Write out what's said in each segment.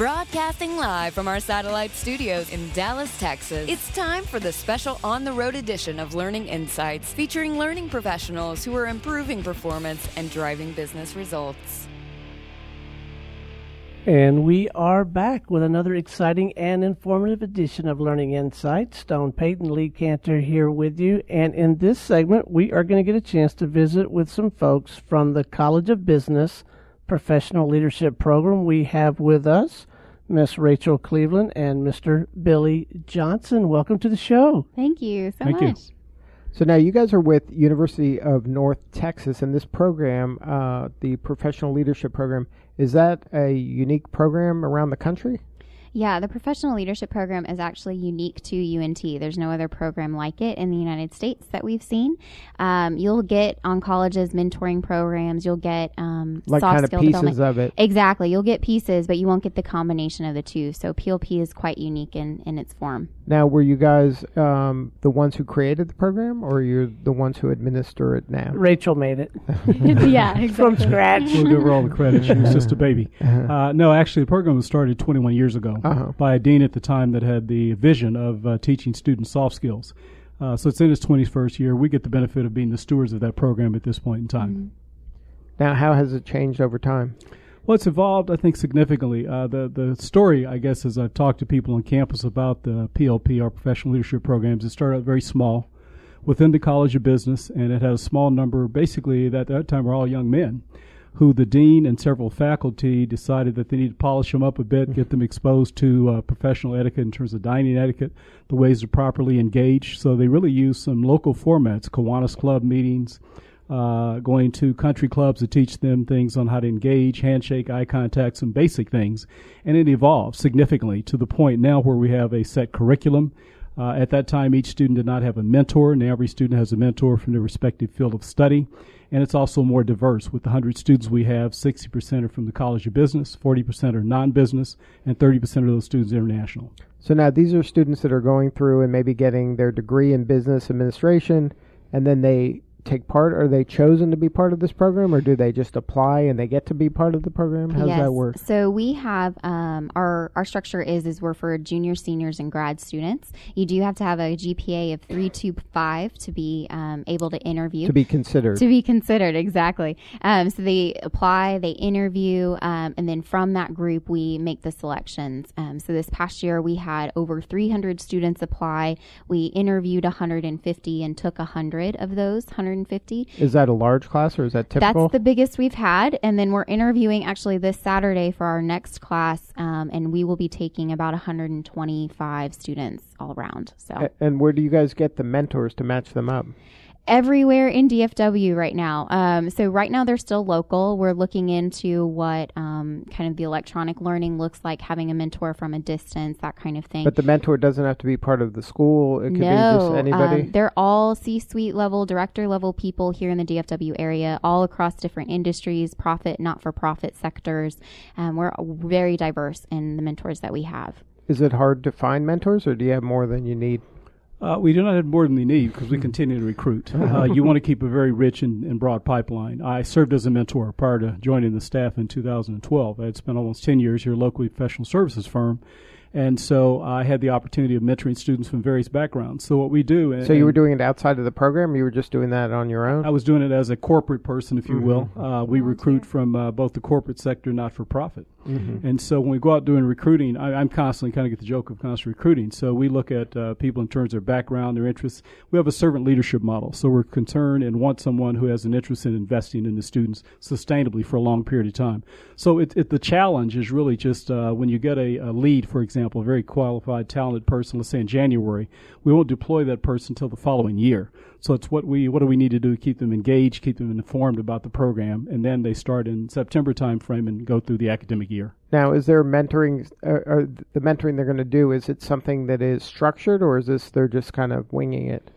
Broadcasting live from our satellite studios in Dallas, Texas, it's time for the special on the road edition of Learning Insights, featuring learning professionals who are improving performance and driving business results. And we are back with another exciting and informative edition of Learning Insights. Stone Payton, Lee Kantor here with you. And in this segment, we are going to get a chance to visit with some folks from the College of Business Professional Leadership Program. We have with us Miss Rachel Cleveland and Mr. Billy Johnson. Welcome to the show. Thank you so Thank much. you. So now you guys are with University of North Texas, and this program, uh, the Professional Leadership Program, is that a unique program around the country? Yeah, the professional leadership program is actually unique to UNT. There's no other program like it in the United States that we've seen. Um, you'll get on colleges mentoring programs. You'll get um, Like soft kind of skill pieces development. of it. Exactly, you'll get pieces, but you won't get the combination of the two. So PLP is quite unique in, in its form. Now, were you guys um, the ones who created the program, or you're the ones who administer it now? Rachel made it yeah, from scratch. We'll give her all the credit. She was just a baby. Uh, no, actually, the program was started 21 years ago Uh-huh. by a dean at the time that had the vision of uh, teaching students soft skills. Uh, so it's in its 21st year. We get the benefit of being the stewards of that program at this point in time. Now, how has it changed over time? Well, it's evolved, I think, significantly. Uh, the the story, I guess, as I've talked to people on campus about the PLP, our professional leadership programs, it started out very small within the College of Business, and it had a small number. Basically, at that time, were all young men, who the dean and several faculty decided that they need to polish them up a bit, get them exposed to uh, professional etiquette in terms of dining etiquette, the ways to properly engage. So they really used some local formats, Kiwanis Club meetings uh, going to country clubs to teach them things on how to engage, handshake, eye contact, some basic things. And it evolved significantly to the point now where we have a set curriculum. Uh, at that time, each student did not have a mentor. Now every student has a mentor from their respective field of study. And it's also more diverse. With the 100 students we have, 60% are from the College of Business, 40% are non business, and 30% of those students are international. So now these are students that are going through and maybe getting their degree in business administration, and then they take part. Are they chosen to be part of this program, or do they just apply and they get to be part of the program? How does that work? So we have um, our our structure is is we're for junior, seniors, and grad students. You do have to have a GPA of three two five to be um, able to interview. To be considered. to be considered exactly. Um, so they apply, they interview, um, and then from that group we make the selections. Um, so this past year we had over 300 students apply. We interviewed 150 and took 100 of those 150. is that a large class or is that typical? That's the biggest we've had. And then we're interviewing actually this Saturday for our next class, um, and we will be taking about 125 students all around. So A- and where do you guys get the mentors to match them up? Everywhere in DFW right now. Um, so right now they're still local. We're looking into what um, kind of the electronic learning looks like, having a mentor from a distance, that kind of thing. But the mentor doesn't have to be part of the school. It could be no, just anybody. um, they're all C-suite level, director level people here in the DFW area, all across different industries, profit, not-for-profit sectors. Um, we're very diverse in the mentors that we have. is it hard to find mentors, or do you have more than you need? Uh, we do not have more than we need because we continue to recruit. Uh, you want to keep a very rich and, and broad pipeline. I served as a mentor prior to joining the staff in 2012. I had spent almost 10 years here, locally professional services firm. And so I had the opportunity of mentoring students from various backgrounds. So what we do, and, So you were doing it outside of the program. Or you were just doing that on your own. I was doing it as a corporate person, if you will. Uh, we recruit from uh, both the corporate sector, and not for profit. And so when we go out doing recruiting, I, I'm constantly kind of get the joke of constant recruiting. So we look at uh, people in terms of their background, their interests. We have a servant leadership model. So we're concerned and want someone who has an interest in investing in the students sustainably for a long period of time. So it, it, the challenge is really just uh, when you get a, a lead, for example, a very qualified, talented person, let's say in January, we won't deploy that person until the following year. So it's what we what do we need to do to keep them engaged, keep them informed about the program, and then they start in September timeframe and go through the academic year. Now, is there mentoring? Uh, or the mentoring they're going to do? Is it something that is structured, or is this they're just kind of winging it?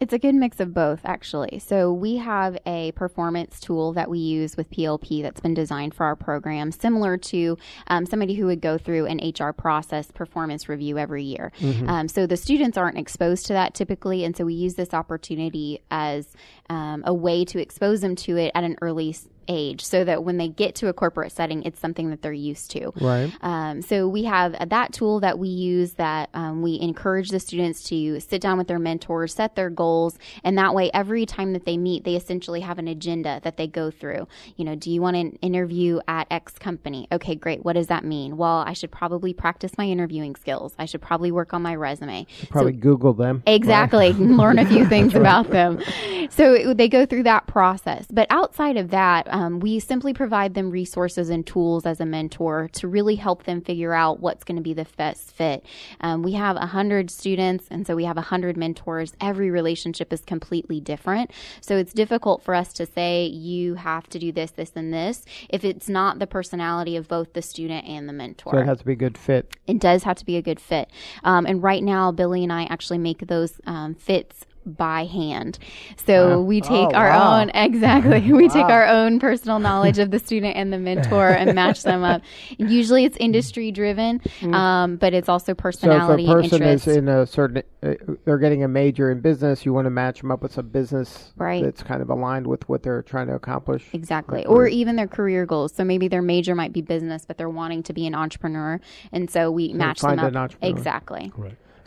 It's a good mix of both, actually. So we have a performance tool that we use with PLP that's been designed for our program, similar to um, somebody who would go through an HR process performance review every year. Um, so the students aren't exposed to that typically, and so we use this opportunity as um, a way to expose them to it at an early age so that when they get to a corporate setting, it's something that they're used to. Right. Um, so we have that tool that we use that um, we encourage the students to sit down with their mentors, set their goals, and that way every time that they meet, they essentially have an agenda that they go through. You know, do you want an interview at X company? Okay, great. What does that mean? Well, I should probably practice my interviewing skills. I should probably work on my resume. Probably Google them. Exactly. Learn a few things about them. So it, they go through that process. But outside of that, um, we simply provide them resources and tools as a mentor to really help them figure out what's going to be the best fit. Um, we have 100 students, and so we have 100 mentors. Every relationship is completely different. So it's difficult for us to say, you have to do this, this, and this if it's not the personality of both the student and the mentor. So it has to be a good fit. It does have to be a good fit. Um, and right now, Billy and I actually make those um, fits by hand. So we take Oh, our wow. own exactly. We take our own personal knowledge of the student and the mentor and match them up. Usually it's industry driven, um, but it's also personality. So if personality a person interest. is in a certain, uh, they're getting a major in business, you want to match them up with some business Right. that's kind of aligned with what they're trying to accomplish. Exactly. Or even their career goals. So maybe their major might be business, but they're wanting to be an entrepreneur. And so we match find them up. an entrepreneur.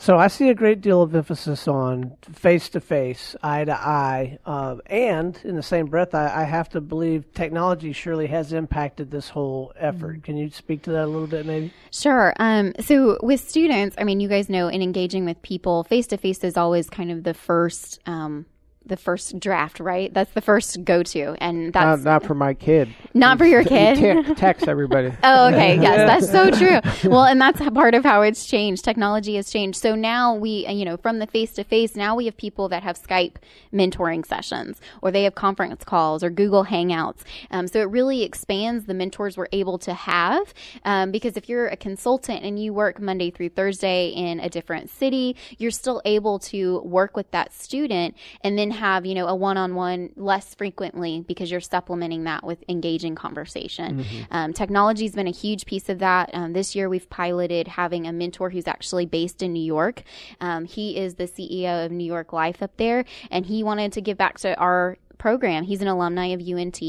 So I see a great deal of emphasis on face to face, eye to eye, um, and in the same breath, I, I have to believe technology surely has impacted this whole effort. Can you speak to that a little bit, maybe? Sure. Um, so with students, I mean, you guys know in engaging with people, face to face is always kind of the first, um, the first draft, right? That's the first go to, and that's not for my kid. not for your kid. te- text everybody. Oh, okay. Yes, that's so true. Well, and that's part of how it's changed. Technology has changed. So now we, uh, you know, from the face to face, now we have people that have Skype mentoring sessions or they have conference calls or Google Hangouts. Um, so it really expands the mentors we're able to have. Um, because if you're a consultant and you work Monday through Thursday in a different city, you're still able to work with that student and then have, you know, a one on one less frequently because you're supplementing that with engaging conversation. Um, technology has been a huge piece of that. Um, this year we've piloted having a mentor who's actually based in New York. Um, he is the CEO of New York Life up there, and he wanted to give back to our program. He's an alumni of UNT.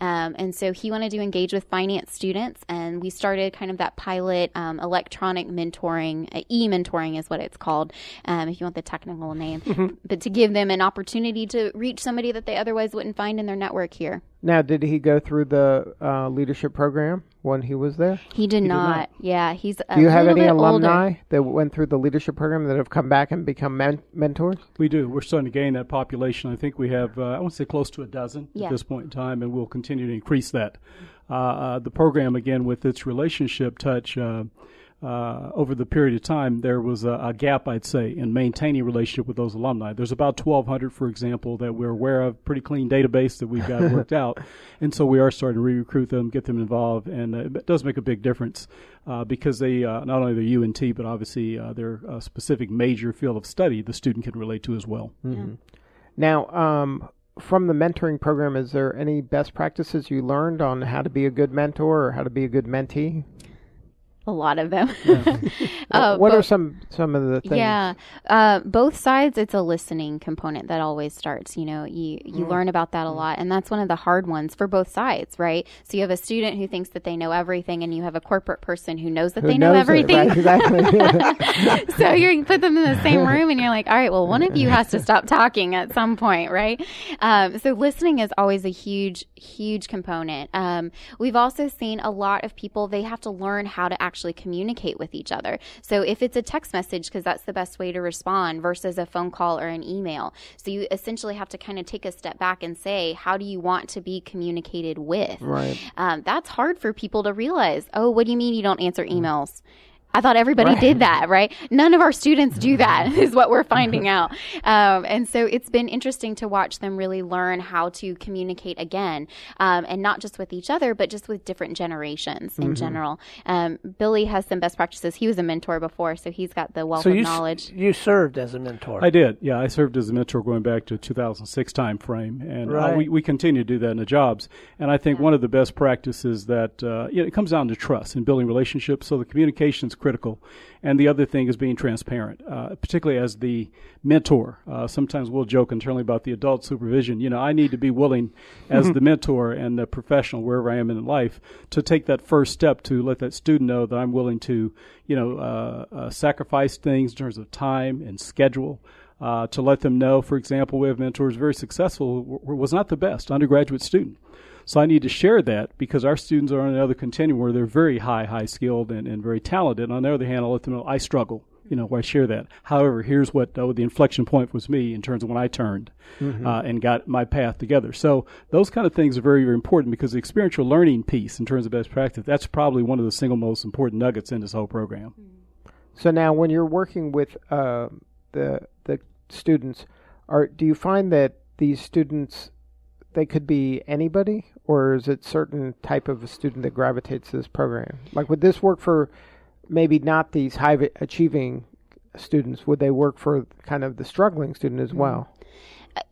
Um, and so he wanted to engage with finance students. And we started kind of that pilot um, electronic mentoring, uh, e mentoring is what it's called, um, if you want the technical name, but to give them an opportunity to reach somebody that they otherwise wouldn't find in their network here. Now, did he go through the uh, leadership program when he was there? He did, not. Yeah, he's a Do you have any bit older. alumni that went through the leadership program that have come back and become men- mentors? We do. We're starting to gain that population. I think we have, uh, I want to say, close to a dozen Yeah. at this point in time, and we'll continue to increase that. Uh, uh, the program, again, with its relationship touch, uh, over the period of time, there was a, a gap, I'd say, in maintaining relationship with those alumni. There's about 1,200, for example, that we're aware of, pretty clean database that we've got worked out, and so we are starting to re-recruit them, get them involved, and uh, it does make a big difference uh, because they uh, not only they're UNT, but obviously uh, their uh, specific major field of study the student can relate to as well. Now, um, from the mentoring program, is there any best practices you learned on how to be a good mentor or how to be a good mentee? A lot of them. Uh, what are some some of the things? Yeah, uh, both sides. It's a listening component that always starts. You know, you you learn about that a lot, and that's one of the hard ones for both sides, right? So you have a student who thinks that they know everything, and you have a corporate person who knows that Who they know knows it, everything. right? Exactly. so you put them in the same room, and you're like, all right, well, one of you has to stop talking at some point, right? Um, so listening is always a huge, huge component. Um, we've also seen a lot of people they have to learn how to actually communicate with each other. So if it's a text message, because that's the best way to respond versus a phone call or an email. So you essentially have to kind of take a step back and say, how do you want to be communicated with? Right. Um, that's hard for people to realize. Oh, what do you mean you don't answer emails? I thought everybody did that, right? None of our students do that, is what we're finding out. Um, and so it's been interesting to watch them really learn how to communicate again, um, and not just with each other, but just with different generations in general. Um, Billy has some best practices. He was a mentor before, so he's got the wealth So of you s- knowledge. you served as a mentor. I did. Yeah, I served as a mentor going back to 2006 time frame, and uh, we, we continue to do that in the jobs. And I think one of the best practices that uh, you know, it comes down to trust and building relationships. So the communication is critical. And the other thing is being transparent, uh, particularly as the mentor. Uh, sometimes we'll joke internally about the adult supervision. You know, I need to be willing, as the mentor and the professional wherever I am in life, to take that first step to let that student know that I'm willing to, you know, uh, uh, sacrifice things in terms of time and schedule. Uh, to let them know, for example, we have mentors very successful, w- was not the best undergraduate student. So I need to share that because our students are on another continuum where they're very high, high skilled and, and very talented. And on the other hand, I'll let them know I struggle. You know, I share that. However, here's what uh, the inflection point was me in terms of when I turned mm-hmm. uh, and got my path together. So those kind of things are very, very important because the experiential learning piece in terms of best practice, that's probably one of the single most important nuggets in this whole program. So now when you're working with uh, the, the students, are, do you find that these students they could be anybody, or is it certain type of a student that gravitates to this program? Like, would this work for maybe not these high achieving students? Would they work for kind of the struggling student as well?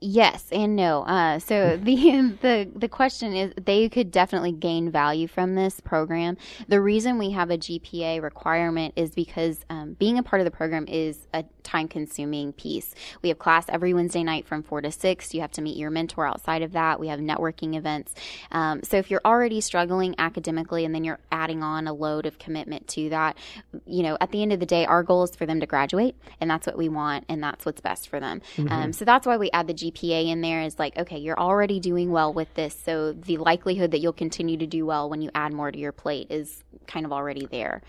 Yes and no. Uh, so the the the question is, they could definitely gain value from this program. The reason we have a GPA requirement is because um, being a part of the program is a time consuming piece. We have class every Wednesday night from four to six. You have to meet your mentor outside of that. We have networking events. Um, so if you're already struggling academically and then you're adding on a load of commitment to that, you know, at the end of the day, our goal is for them to graduate, and that's what we want, and that's what's best for them. Mm-hmm. Um, so that's why we add the GPA in there is like, okay, you're already doing well with this. So the likelihood that you'll continue to do well when you add more to your plate is kind of already there.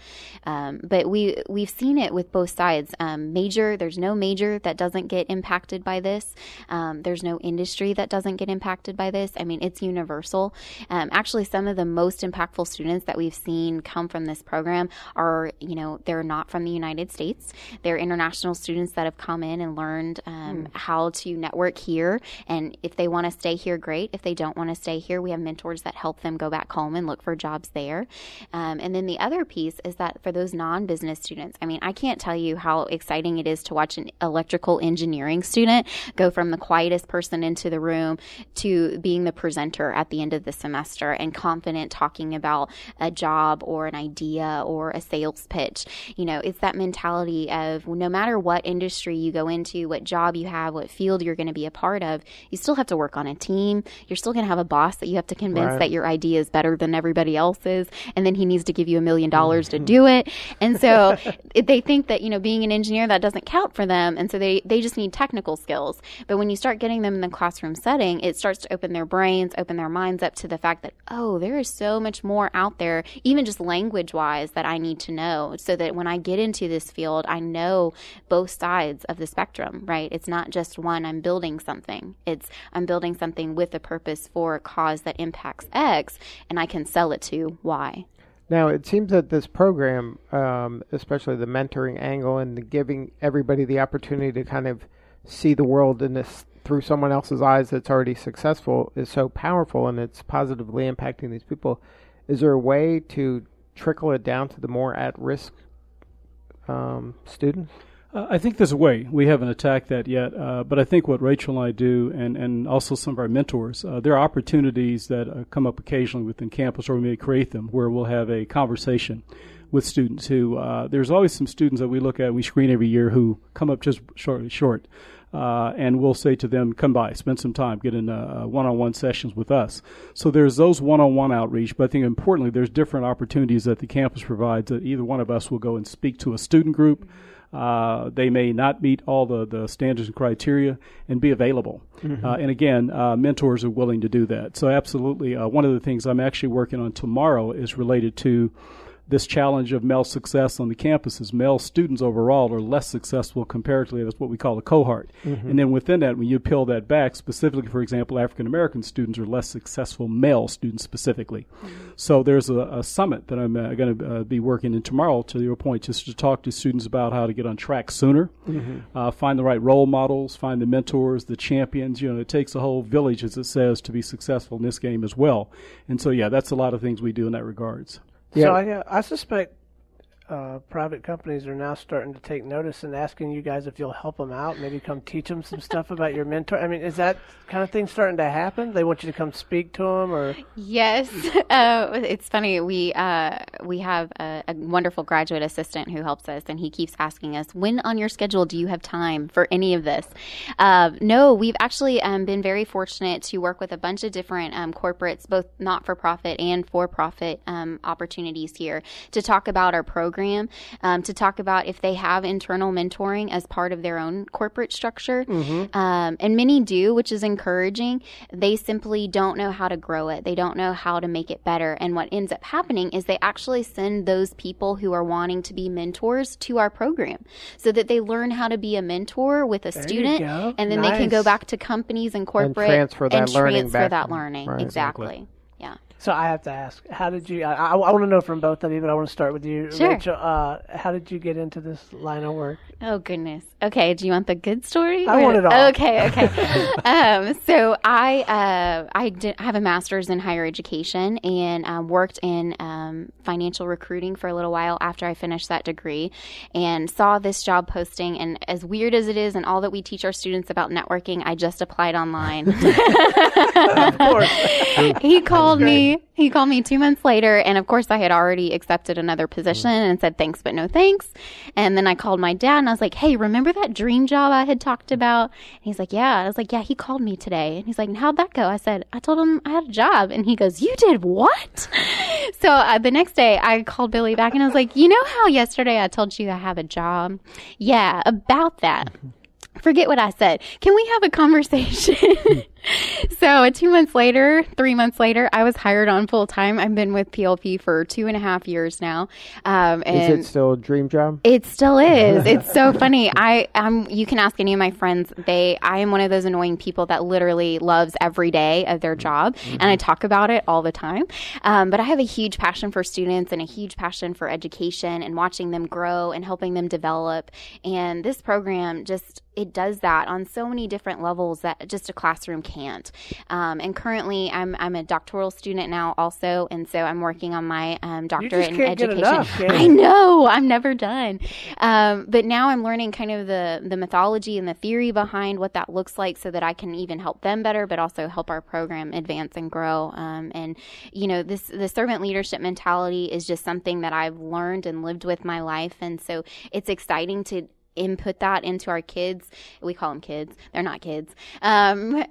Um, but we, we've seen it with both sides. Um, major, there's no major that doesn't get impacted by this. Um, there's no industry that doesn't get impacted by this. I mean, it's universal. Um, actually, some of the most impactful students that we've seen come from this program are, you know, they're not from the United States. They're international students that have come in and learned mm. how to network here. And if they want to stay here, great. If they don't want to stay here, we have mentors that help them go back home and look for jobs there. Um, and then the other piece is that for those non business students, I mean, I can't tell you how exciting it is to watch an electrical engineering student go from the quietest person into the room to being the presenter at the end of the semester and confident talking about a job or an idea or a sales pitch. You know, it's that mentality of no matter what industry you go into, what job you have, what field you're going to be a part of, you still have to work on a team. You're still going to have a boss that you have to convince right. that your idea is better than everybody else's, and then he needs to give you a million dollars to mm-hmm. do it. And so they think that you know being an engineer that doesn't count for them, and so they they just need technical skills. But when you start getting them in the classroom setting, it starts to open their brains, open their minds up to the fact that oh, there is so much more out there, even just language wise, that I need to know, so that when I get into this field, I know both sides of the spectrum. Right? It's not just one I'm building something. It's I'm building something with a purpose for a cause that impacts X, and I can sell it to Y. Now, it seems that this program, um, especially the mentoring angle and the giving everybody the opportunity to kind of see the world in this through someone else's eyes that's already successful, is so powerful and it's positively impacting these people. Is there a way to trickle it down to the more at risk um, students? Uh, I think there's a way. We haven't attacked that yet, uh, but I think what Rachel and I do, and, and also some of our mentors, uh, there are opportunities that uh, come up occasionally within campus, or we may create them, where we'll have a conversation with students who, uh, there's always some students that we look at, we screen every year who come up just shortly short. Uh, and we'll say to them, come by, spend some time, get in uh, one-on-one sessions with us. So there's those one-on-one outreach, but I think importantly, there's different opportunities that the campus provides that either one of us will go and speak to a student group, uh, they may not meet all the, the standards and criteria and be available. Mm-hmm. Uh, and again, uh, mentors are willing to do that. So, absolutely, uh, one of the things I'm actually working on tomorrow is related to this challenge of male success on the campuses. Male students overall are less successful comparatively. That's what we call a cohort. Mm-hmm. And then within that, when you peel that back, specifically, for example, African American students are less successful male students specifically. Mm-hmm. So there's a, a, summit that I'm uh, going to uh, be working in tomorrow, to your point, just to talk to students about how to get on track sooner, mm-hmm. uh, find the right role models, find the mentors, the champions. You know, it takes a whole village, as it says, to be successful in this game as well. And so, yeah, that's a lot of things we do in that regards. Yeah. So I, uh, I suspect uh, private companies are now starting to take notice and asking you guys if you'll help them out, maybe come teach them some stuff about your mentor. I mean, is that kind of thing starting to happen? They want you to come speak to them, or Yes, uh, it's funny. We uh, we have a, a wonderful graduate assistant who helps us, and he keeps asking us, "When on your schedule do you have time for any of this?" Uh, no, we've actually um, been very fortunate to work with a bunch of different um, corporates, both not for profit and for profit um, opportunities here, to talk about our program, um, to talk about if they have internal mentoring as part of their own corporate structure, um, and many do, which is encouraging. They simply don't know how to grow it. They don't know how to make it better. And what ends up happening is they actually send those people who are wanting to be mentors to our program so that they learn how to be a mentor with a you student and then they can go back to companies and corporate transfer that and learning transfer that learning. Right. exactly. Yeah. So. I have to ask, how did you? I, I, I want to know from both of you, but I want to start with you, Sure. Rachel. Uh, how did you get into this line of work? Oh goodness. Okay. Do you want the good story? I want it all. Okay. Okay. um, so I uh, I did I have a master's in higher education and um, worked in um, financial recruiting for a little while after I finished that degree, and saw this job posting. And as weird as it is, and all that we teach our students about networking, I just applied online. of course. he called me. He called me two months later, and of course, I had already accepted another position and said thanks, but no thanks. And then I called my dad, and I was like, "Hey, remember that dream job I had talked about?" And he's like, "Yeah." I was like, "Yeah." He called me today, and he's like, "How'd that go?" I said, "I told him I had a job," and he goes, "You did what?" so uh, the next day, I called Billy back, and I was like, "You know how yesterday I told you I have a job? Yeah, about that." forget what I said. Can we have a conversation? so, two months later, three months later, I was hired on full time. I've been with PLP for two and a half years now. Um, and Is it still a dream job? it still is. It's so funny. I um you can ask any of my friends. They I am one of those annoying people that literally loves every day of their job, and I talk about it all the time. Um, but I have a huge passion for students and a huge passion for education and watching them grow and helping them develop. And this program just it does that on so many different levels that just a classroom can't. Um, and currently, I'm I'm a doctoral student now also, and so I'm working on my um, doctorate in education. enough, I know I'm never done. Um, but now I'm learning kind of the the mythology and the theory behind what that looks like, so that I can even help them better, but also help our program advance and grow. Um, and you know, this the servant leadership mentality is just something that I've learned and lived with my life, and so it's exciting to input that into our kids. We call them kids. They're not kids. Um,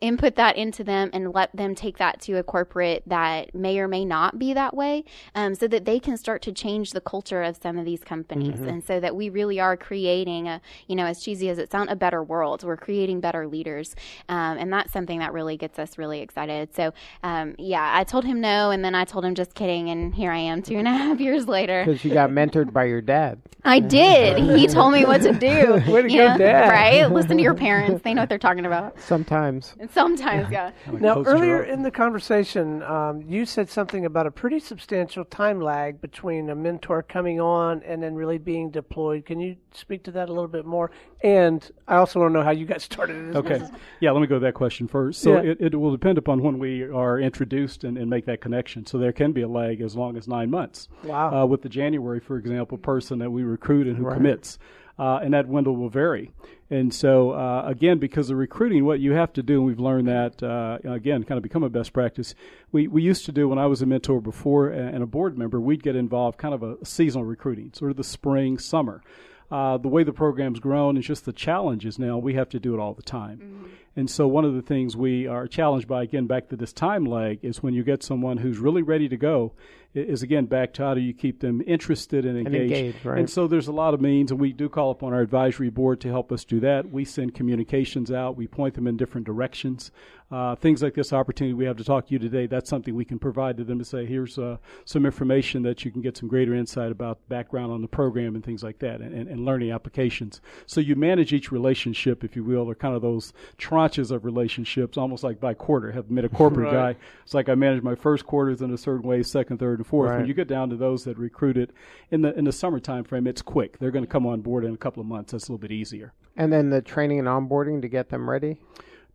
input that into them and let them take that to a corporate that may or may not be that way, um, so that they can start to change the culture of some of these companies, and so that we really are creating a, you know, as cheesy as it sounds, a better world. We're creating better leaders, um, and that's something that really gets us really excited. So, um, yeah, I told him no, and then I told him just kidding, and here I am, two and a half years later. Because you got mentored by your dad. I did. He told me what to do. Way to you go, know, Dad. Right? Listen to your parents. They know what they're talking about. Sometimes. And sometimes, yeah. Now, earlier in the conversation, um, you said something about a pretty substantial time lag between a mentor coming on and then really being deployed. Can you speak to that a little bit more? And I also want to know how you got started. Okay. business. Yeah, let me go to that question first. So Yeah. it, it will depend upon when we are introduced and, and make that connection. So there can be a lag as long as nine months. Wow. Uh, with the January, for example, person that we recruit and who commits. Uh, and that window will vary. And so, uh, again, because of recruiting, what you have to do, and we've learned that, uh, again, kind of become a best practice. We, we used to do, when I was a mentor before and a board member, we'd get involved kind of a seasonal recruiting, sort of the spring, summer. Uh, the way the program's grown is just the challenges now. We have to do it all the time. And so, one of the things we are challenged by, again, back to this time lag, is when you get someone who's really ready to go, is again back to how do you keep them interested and engaged. engaged, right. And so, there's a lot of means, and we do call upon our advisory board to help us do that. We send communications out, we point them in different directions. Uh, things like this opportunity we have to talk to you today, that's something we can provide to them to say, here's uh, some information that you can get some greater insight about background on the program and things like that, and, and, and learning applications. So you manage each relationship, if you will, or kind of those tranches of relationships, almost like by quarter. Have met a corporate Right. guy. It's like I manage my first quarters in a certain way, second, third, and fourth. When you get down to those that recruited in the in the summer time frame, it's quick. They're going to come on board in a couple of months. That's a little bit easier. And then the training and onboarding to get them ready.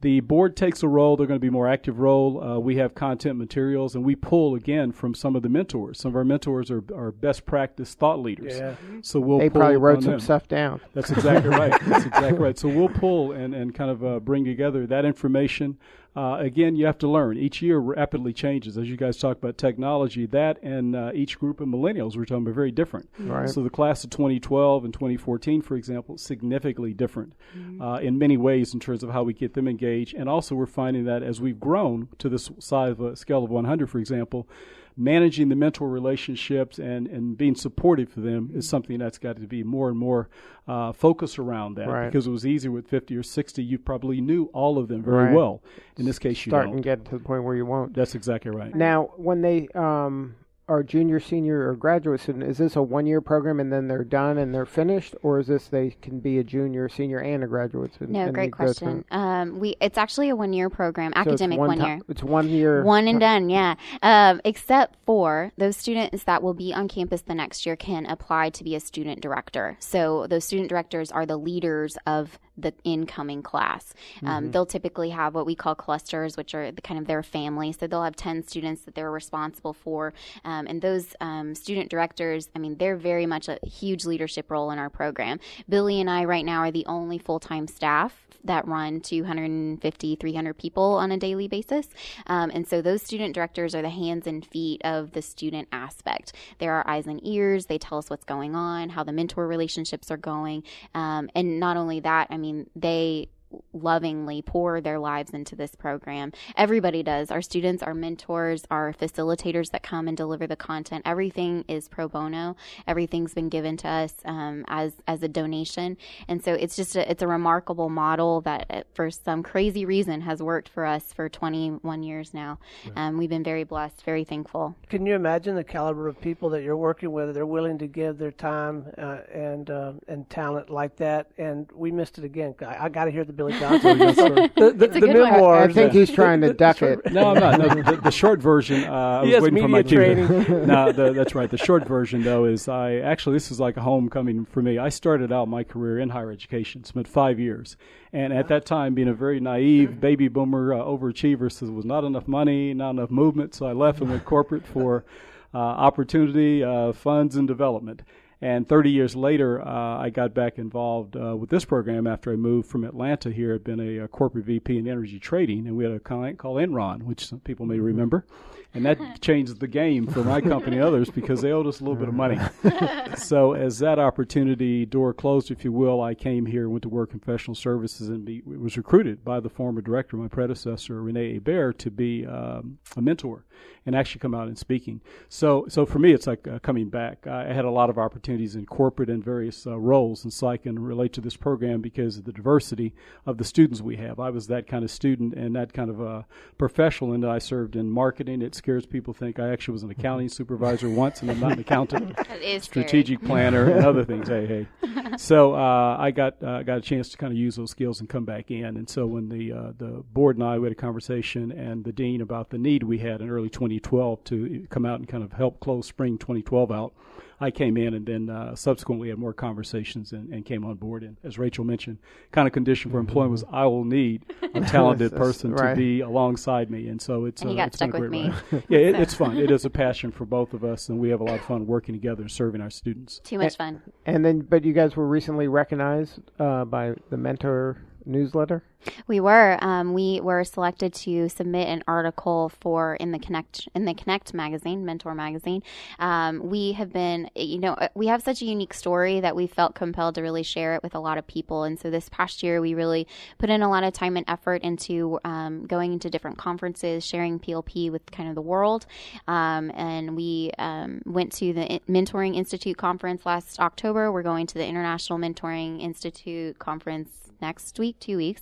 The board takes a role. They're going to be more active role. Uh, we have content materials, and we pull again from some of the mentors. Some of our mentors are, are best practice thought leaders. Yeah. So we'll They pull probably wrote some them. stuff down. That's exactly right. That's exactly right. So we'll pull and, and kind of uh, bring together that information. Uh, again, you have to learn. Each year rapidly changes. As you guys talk about technology, that and uh, each group of millennials we're talking about very different. Right. So the class of 2012 and 2014, for example, significantly different uh, in many ways in terms of how we get them engaged. And also, we're finding that as we've grown to this size of a scale of 100, for example, managing the mentor relationships and, and being supportive for them is something that's got to be more and more uh, focus around that Right. because it was easier with 50 or 60 you probably knew all of them very Right. well in this case you Starting don't to get to the point where you won't. that's exactly right Now, when they um, are junior, senior, or graduate student, is this a one-year program and then they're done and they're finished, or is this they can be a junior, senior, and a graduate student? No, great question. Um, we it's actually a one year program, so academic one, ti- year. It's one year. One and done, yeah. Um, except for those students that will be on campus the next year can apply to be a student director. So those student directors are the leaders of the incoming class. Um, They'll typically have what we call clusters, which are the, kind of their family. So they'll have 10 students that they're responsible for. Um, and those um, student directors, I mean, they're very much a huge leadership role in our program. Billy and I right now are the only full time staff that run 250, 300 people on a daily basis. Um, and so those student directors are the hands and feet of the student aspect. They're our eyes and ears. They tell us what's going on, how the mentor relationships are going. Um, and not only that, I mean, they lovingly pour their lives into this program. Everybody does. Our students, our mentors, our facilitators that come and deliver the content. Everything is pro bono. Everything's been given to us um, as as a donation, and so it's just a, it's a remarkable model that, uh, for some crazy reason, has worked for us for 21 years now. Um, we've been very blessed, very thankful. Can you imagine the caliber of people that you're working with? They're willing to give their time uh, and uh, and talent like that. And we missed it again. I, I got to hear the Billy Johnson. the the, the good memoirs. I think he's trying to duck it. no, I'm not. No, the, the short version. Uh, I was has waiting for my media cue. no, the, that's right. The short version, though, is I actually this is like a homecoming for me. I started out my career in higher education, spent five years, and at that time, being a very naive baby boomer uh, overachiever, so there was not enough money, not enough movement, so I left and went corporate for uh, opportunity, uh, funds, and development. And 30 years later, uh, I got back involved uh, with this program after I moved from Atlanta here. I'd been a, a corporate VP in energy trading, and we had a client called Enron, which some people may remember. And that changed the game for my company and others because they owed us a little bit of money. so, as that opportunity door closed, if you will, I came here, went to work in professional services, and be, was recruited by the former director, my predecessor, Renee Hebert, to be um, a mentor and actually come out and speaking. So, so for me, it's like uh, coming back. I had a lot of opportunities in corporate and various uh, roles, and so I can relate to this program because of the diversity of the students we have. I was that kind of student and that kind of uh, professional, and I served in marketing. It scares people to think I actually was an accounting supervisor once, and I'm not an accountant It is strategic planner and other things. Hey, hey. So uh, I got uh, got a chance to kind of use those skills and come back in. And so when the uh, the board and I we had a conversation and the dean about the need we had in early 2012 to come out and kind of help close spring 2012 out. I came in and then uh, subsequently had more conversations and, and came on board. And as Rachel mentioned, kind of condition for employment was I will need a talented person right. to be alongside me. And so it's And uh, got it's been a stuck with great me. ride. yeah, it, it's fun. It is a passion for both of us, and we have a lot of fun working together and serving our students. Too much fun. And then, but you guys were recently recognized uh, by the Mentor newsletter. We were. Um, we were selected to submit an article for in the Connect in the Connect magazine, Mentor magazine. Um, we have been, you know, uh, we have such a unique story that we felt compelled to really share it with a lot of people. And so this past year, we really put in a lot of time and effort into um, going into different conferences, sharing PLP with kind of the world. Um, and we um, went to the Mentoring Institute conference last October. We're going to the International Mentoring Institute conference next week, two weeks,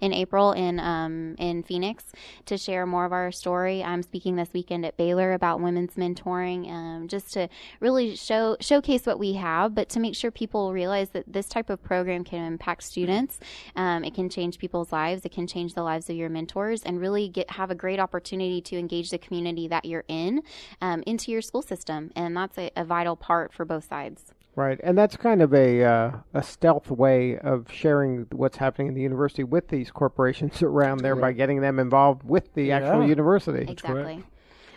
in April in um, in Phoenix to share more of our story. I'm speaking this weekend at Baylor about women's mentoring, um, just to really show showcase what we have, but to make sure people realize that this type of program can impact students. Um, it can change people's lives. It can change the lives of your mentors, and really get have a great opportunity to engage the community that you're in um, into your school system, and that's a, a vital part for both sides. Right, and that's kind of a uh, a stealth way of sharing what's happening in the university with these corporations around there by getting them involved with the actual university. Exactly.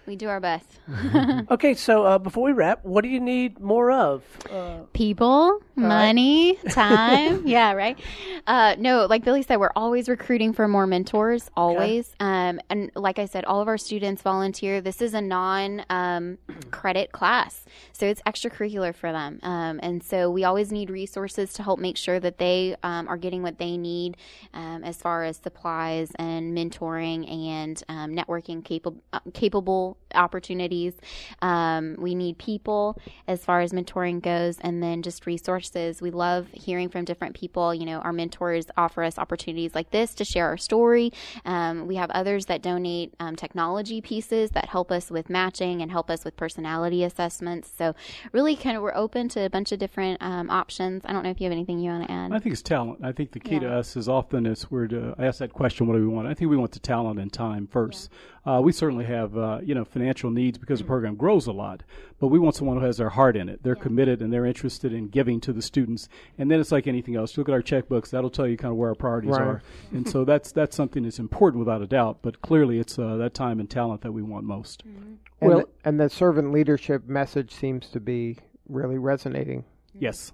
We do our best. Okay, so uh, before we wrap, what do you need more of? Uh, People, money, time. yeah, right. Uh, no, like Billy said, we're always recruiting for more mentors, always. Um, and like I said, all of our students volunteer. This is a non um, credit class, so it's extracurricular for them. Um, and so we always need resources to help make sure that they um, are getting what they need um, as far as supplies and mentoring and um, networking capable uh, capable opportunities. Um, we need people as far as mentoring goes, and then just resources. We love hearing from different people. You know, our mentors offer us opportunities like this to share our story. Um, we have others that donate um, technology pieces that help us with matching and help us with personality assessments. So, really, kind of, we're open to a bunch of different um, options. I don't know if you have anything you want to add. I think it's talent. I think the key to us is often as we're to I ask that question, what do we want? I think we want the talent and time first. Uh, we certainly have uh, you know financial needs because the program grows a lot, but we want someone who has their heart in it. They're committed and they're interested in giving to the students. And then it's like anything else. Look at our checkbooks; that'll tell you kind of where our priorities Right. are. And so that's that's something that's important without a doubt. But clearly, it's uh, that time and talent that we want most. And, Well- the, and the servant leadership message seems to be really resonating. Yes,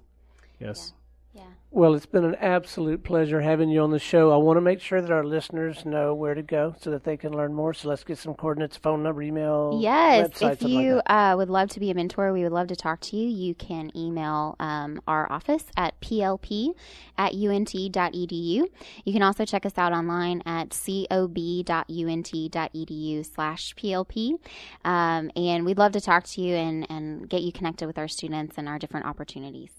yes. yeah. Well, it's been an absolute pleasure having you on the show. I want to make sure that our listeners know where to go so that they can learn more. So let's get some coordinates, phone number, email, Yes, website, if something like you uh, would love to be a mentor, we would love to talk to you. You can email um, our office at plp at unt.edu. You can also check us out online at cob.unt.edu slash plp. Um, and we'd love to talk to you and, and get you connected with our students and our different opportunities.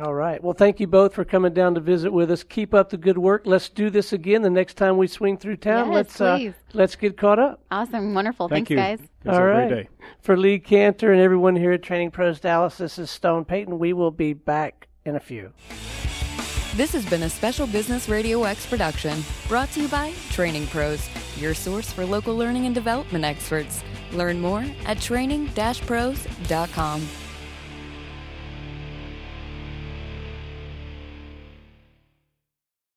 All right. Well, thank you both for coming down to visit with us. Keep up the good work. Let's do this again the next time we swing through town. Yes, let's uh, let's get caught up. Awesome. Wonderful. Thank Thanks, you. guys. Guys, have All a right. great day. For Lee Kantor and everyone here at Training Pros Dallas, this is Stone Payton. We will be back in a few. This has been a Special Business Radio X production brought to you by Training Pros, your source for local learning and development experts. Learn more at training-pros.com.